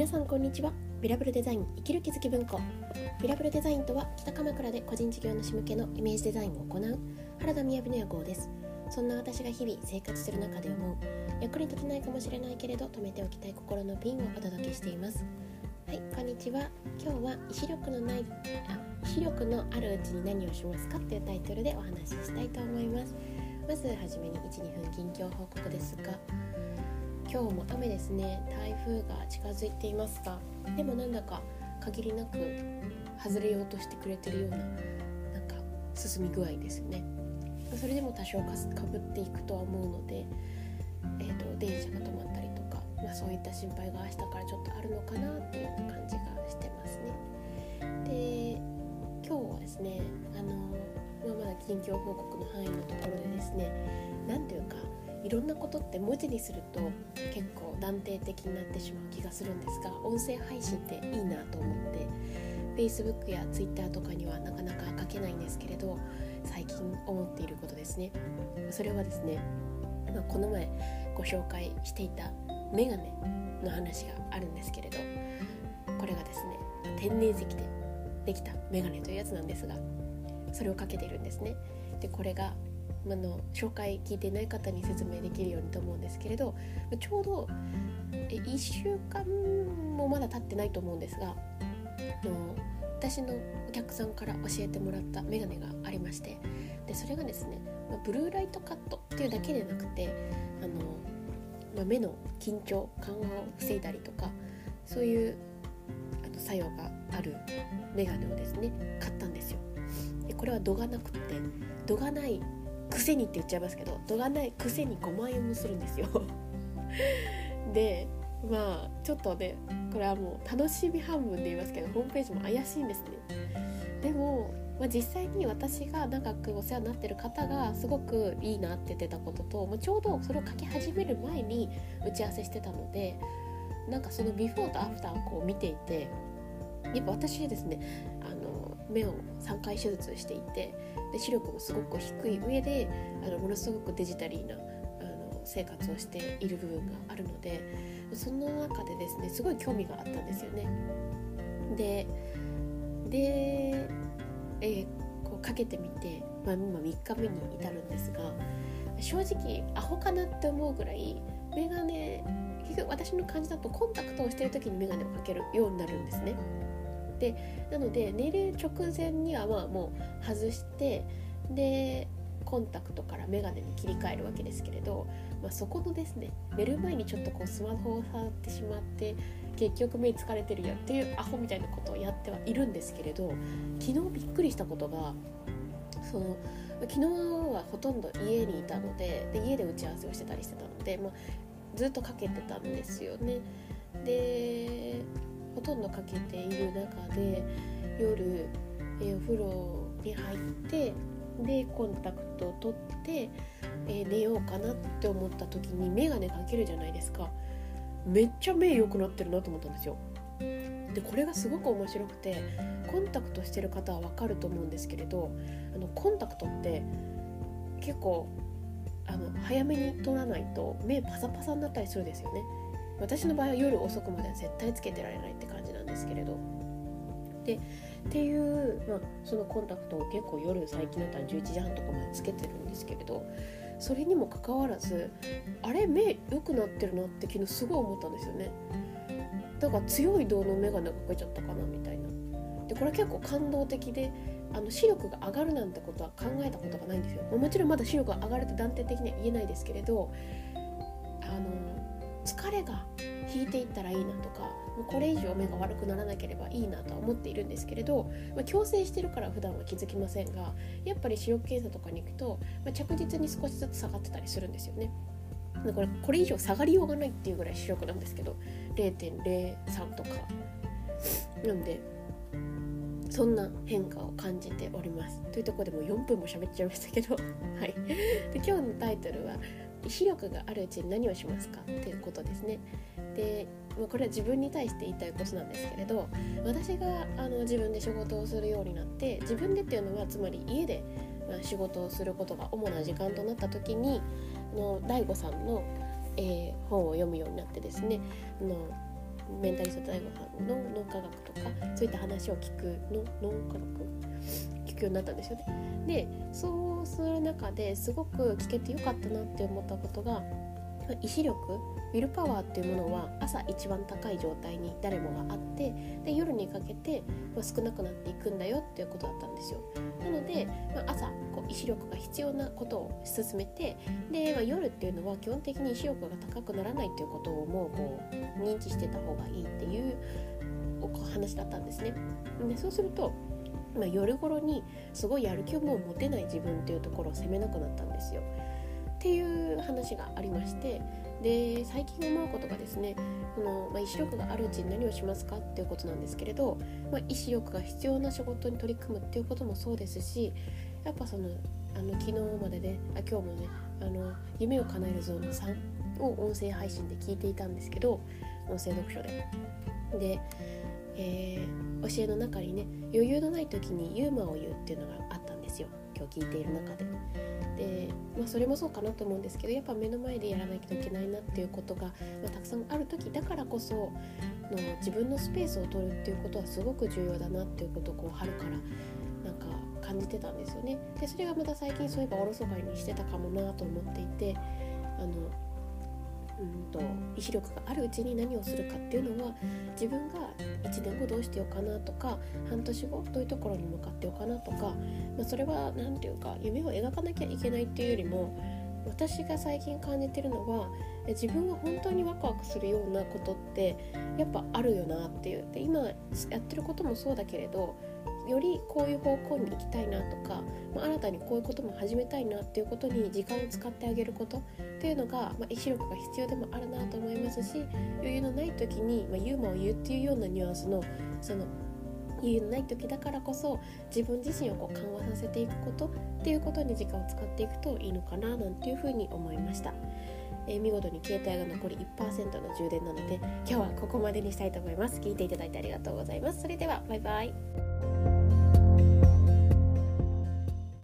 皆さんこんにちは。ビラブルデザイン生きる気づき文庫。ビラブルデザインとは北鎌倉で個人事業主向けのイメージデザインを行う原田雅の屋号です。そんな私が日々生活する中で思う役に立てないかもしれないけれど止めておきたい心のピンをお届けしています。はいこんにちは。今日は意志力のないあ意志力のあるうちに何をしますかっていうタイトルでお話ししたいと思います。まずはじめに12分近況報告ですが今日も雨ですね。台風が近づいていますがでもなんだか限りなく外れようとしてくれてるようななんか進み具合ですね。それでも多少かぶっていくとは思うので、えーと、電車が止まったりとか、まあ、そういった心配が明日からちょっとあるのかなっていう感じがしてますね。で今日はですねあの、ま、まだ近況報告の範囲のところでですね何ていうかいろんなことって文字にすると結構断定的になってしまう気がするんですが音声配信っていいなと思って Facebook や Twitter とかにはなかなか書けないんですけれど最近思っていることですね。それはですねこの前ご紹介していたメガネの話があるんですけれどこれがですね天然石でできたメガネというやつなんですがそれをかけてるんですね。でこれがあの紹介聞いてない方に説明できるようにと思うんですけれどちょうど1週間もまだ経ってないと思うんですがの私のお客さんから教えてもらったメガネがありましてでそれがですねブルーライトカットっていうだけでなくてあの、ま、目の緊張緩和を防いだりとかそういうあの作用があるメガネをですね買ったんですよ。でこれは度がなくて度がないくせにって言っちゃいますけど度がないくせに5万円もするんですよ。でまあちょっとねこれはもう楽しみ半分で言いますけどホームページも怪しいんですね。でも、まあ、実際に私が長くお世話になってる方がすごくいいなって言ってたことと、まあ、ちょうどそれを書き始める前に打ち合わせしてたのでなんかそのビフォーとアフターをこう見ていてやっぱ私ですね目を3回手術していてで視力もすごく低い上であのものすごく digitally なあの生活をしている部分があるのでその中でですねすごい興味があったんですよね。でで、えー、こうかけてみて、まあ、今3日目に至るんですが正直アホかなって思うぐらいメガネ結局私の感じだとコンタクトをしてる時にメガネをかけるようになるんですね。でなので寝る直前にはまあもう外してでコンタクトから眼鏡に切り替えるわけですけれど、まあ、そこのですね寝る前にちょっとこうスマホを触ってしまって結局目疲れてるよっていうアホみたいなことをやってはいるんですけれど昨日びっくりしたことがその昨日はほとんど家にいたのでで家で打ち合わせをしてたりしてたので、まあ、ずっとかけてたんですよね。でほとんどかけている中で夜、えー、お風呂に入ってでコンタクトを取って、えー、寝ようかなって思った時に眼鏡かけるじゃないですか。めっちゃ目良くなってるなと思ったんですよ。でこれがすごく面白くてコンタクトしてる方は分かると思うんですけれどあのコンタクトって結構あの早めに取らないと目パサパサになったりするんですよね。私の場合は夜遅くまでは絶対つけてられないって感じなんですけれど。でっていう、まあ、そのコンタクトを結構夜最近だったら11時半とかまでつけてるんですけれど。それにもかかわらずあれ目良くなってるなって昨日すごい思ったんですよね。だから強い銅の眼鏡かけちゃったかなみたいな。でこれ結構感動的であの視力が上がるなんてことは考えたことがないんですよ。もちろんまだ視力が上がるって断定的には言えないですけれど。あの疲れが引いていったらいいなとかもうこれ以上目が悪くならなければいいなとは思っているんですけれど、まあ、矯正してるから普段は気づきませんがやっぱり視力検査とかに行くと、まあ、着実に少しずつ下がってたりするんですよね。だからこれ以上下がりようがないっていうぐらい視力なんですけど0.03とか。なんでそんな変化を感じております。というとこでもう4分も喋っちゃいましたけど。はい。で今日のタイトルは視力があるうちに何をしますかっていうことですね。でこれは自分に対して言いたいことなんですけれど私があの自分で仕事をするようになって自分でっていうのはつまり家で、まあ、仕事をすることが主な時間となった時にあの DAIGO さんの、えー、本を読むようになってですねあのメンタリスト大悟さんの脳科学とかそういった話を聞くの脳科学くようになったんですよね。でそうする中ですごく聞けてよかったなって思ったことが意志力ウィルパワーっていうものは朝一番高い状態に誰もがあってで夜にかけて、少なくなっていくんだよっていうことだったんですよなので、まあ、朝こう意志力が必要なことを進めてで、まあ、夜っていうのは基本的に意志力が高くならないっていうことをもうこう認知してた方がいいっていう話だったんですねでそうするとまあ、夜頃にすごいやる気をもう持てない自分っていうところを責めなくなったんですよ。っていう話がありましてで最近思うことがですねこの、まあ、意志力があるうちに何をしますかっていうことなんですけれど、まあ、意志力が必要な仕事に取り組むっていうこともそうですしやっぱそのあの昨日までねあ今日もねあの夢を叶えるゾーンの3を音声配信で聞いていたんですけど音声読書で。で、えー、教えの中にね余裕のない時にユーモアを言うっていうのがあったんですよ今日聞いている中で。で、まあ、それもそうかなと思うんですけどやっぱ目の前でやらなきゃいけないなっていうことが、まあ、たくさんある時だからこその自分のスペースを取るっていうことはすごく重要だなっていうことをこう春からなんか感じてたんですよね。でそれがまた最近そういえばおろそかにしてたかもなと思っていてあのうんと意志力があるうちに何をするかっていうのは自分が1年後どうしてようかなとか半年後どういうところに向かってようかなとか、まあ、それは何て言うか夢を描かなきゃいけないっていうよりも私が最近感じてるのは自分が本当にワクワクするようなことってやっぱあるよなっていう。で今やってることもそうだけれどよりこういう方向に行きたいなとか、まあ、新たにこういうことも始めたいなっていうことに時間を使ってあげることっていうのが、まあ、意志力が必要でもあるなと思いますし余裕のない時に、まあ、ユーモアを言うっていうようなニュアンスのその余裕のない時だからこそ自分自身をこう緩和させていくことっていうことに時間を使っていくといいのかななんていうふうに思いました。えー、見事に携帯が残り1%の充電なので今日はここまでにしたいと思います。聞いていただいてありがとうございます。それではバイバイ。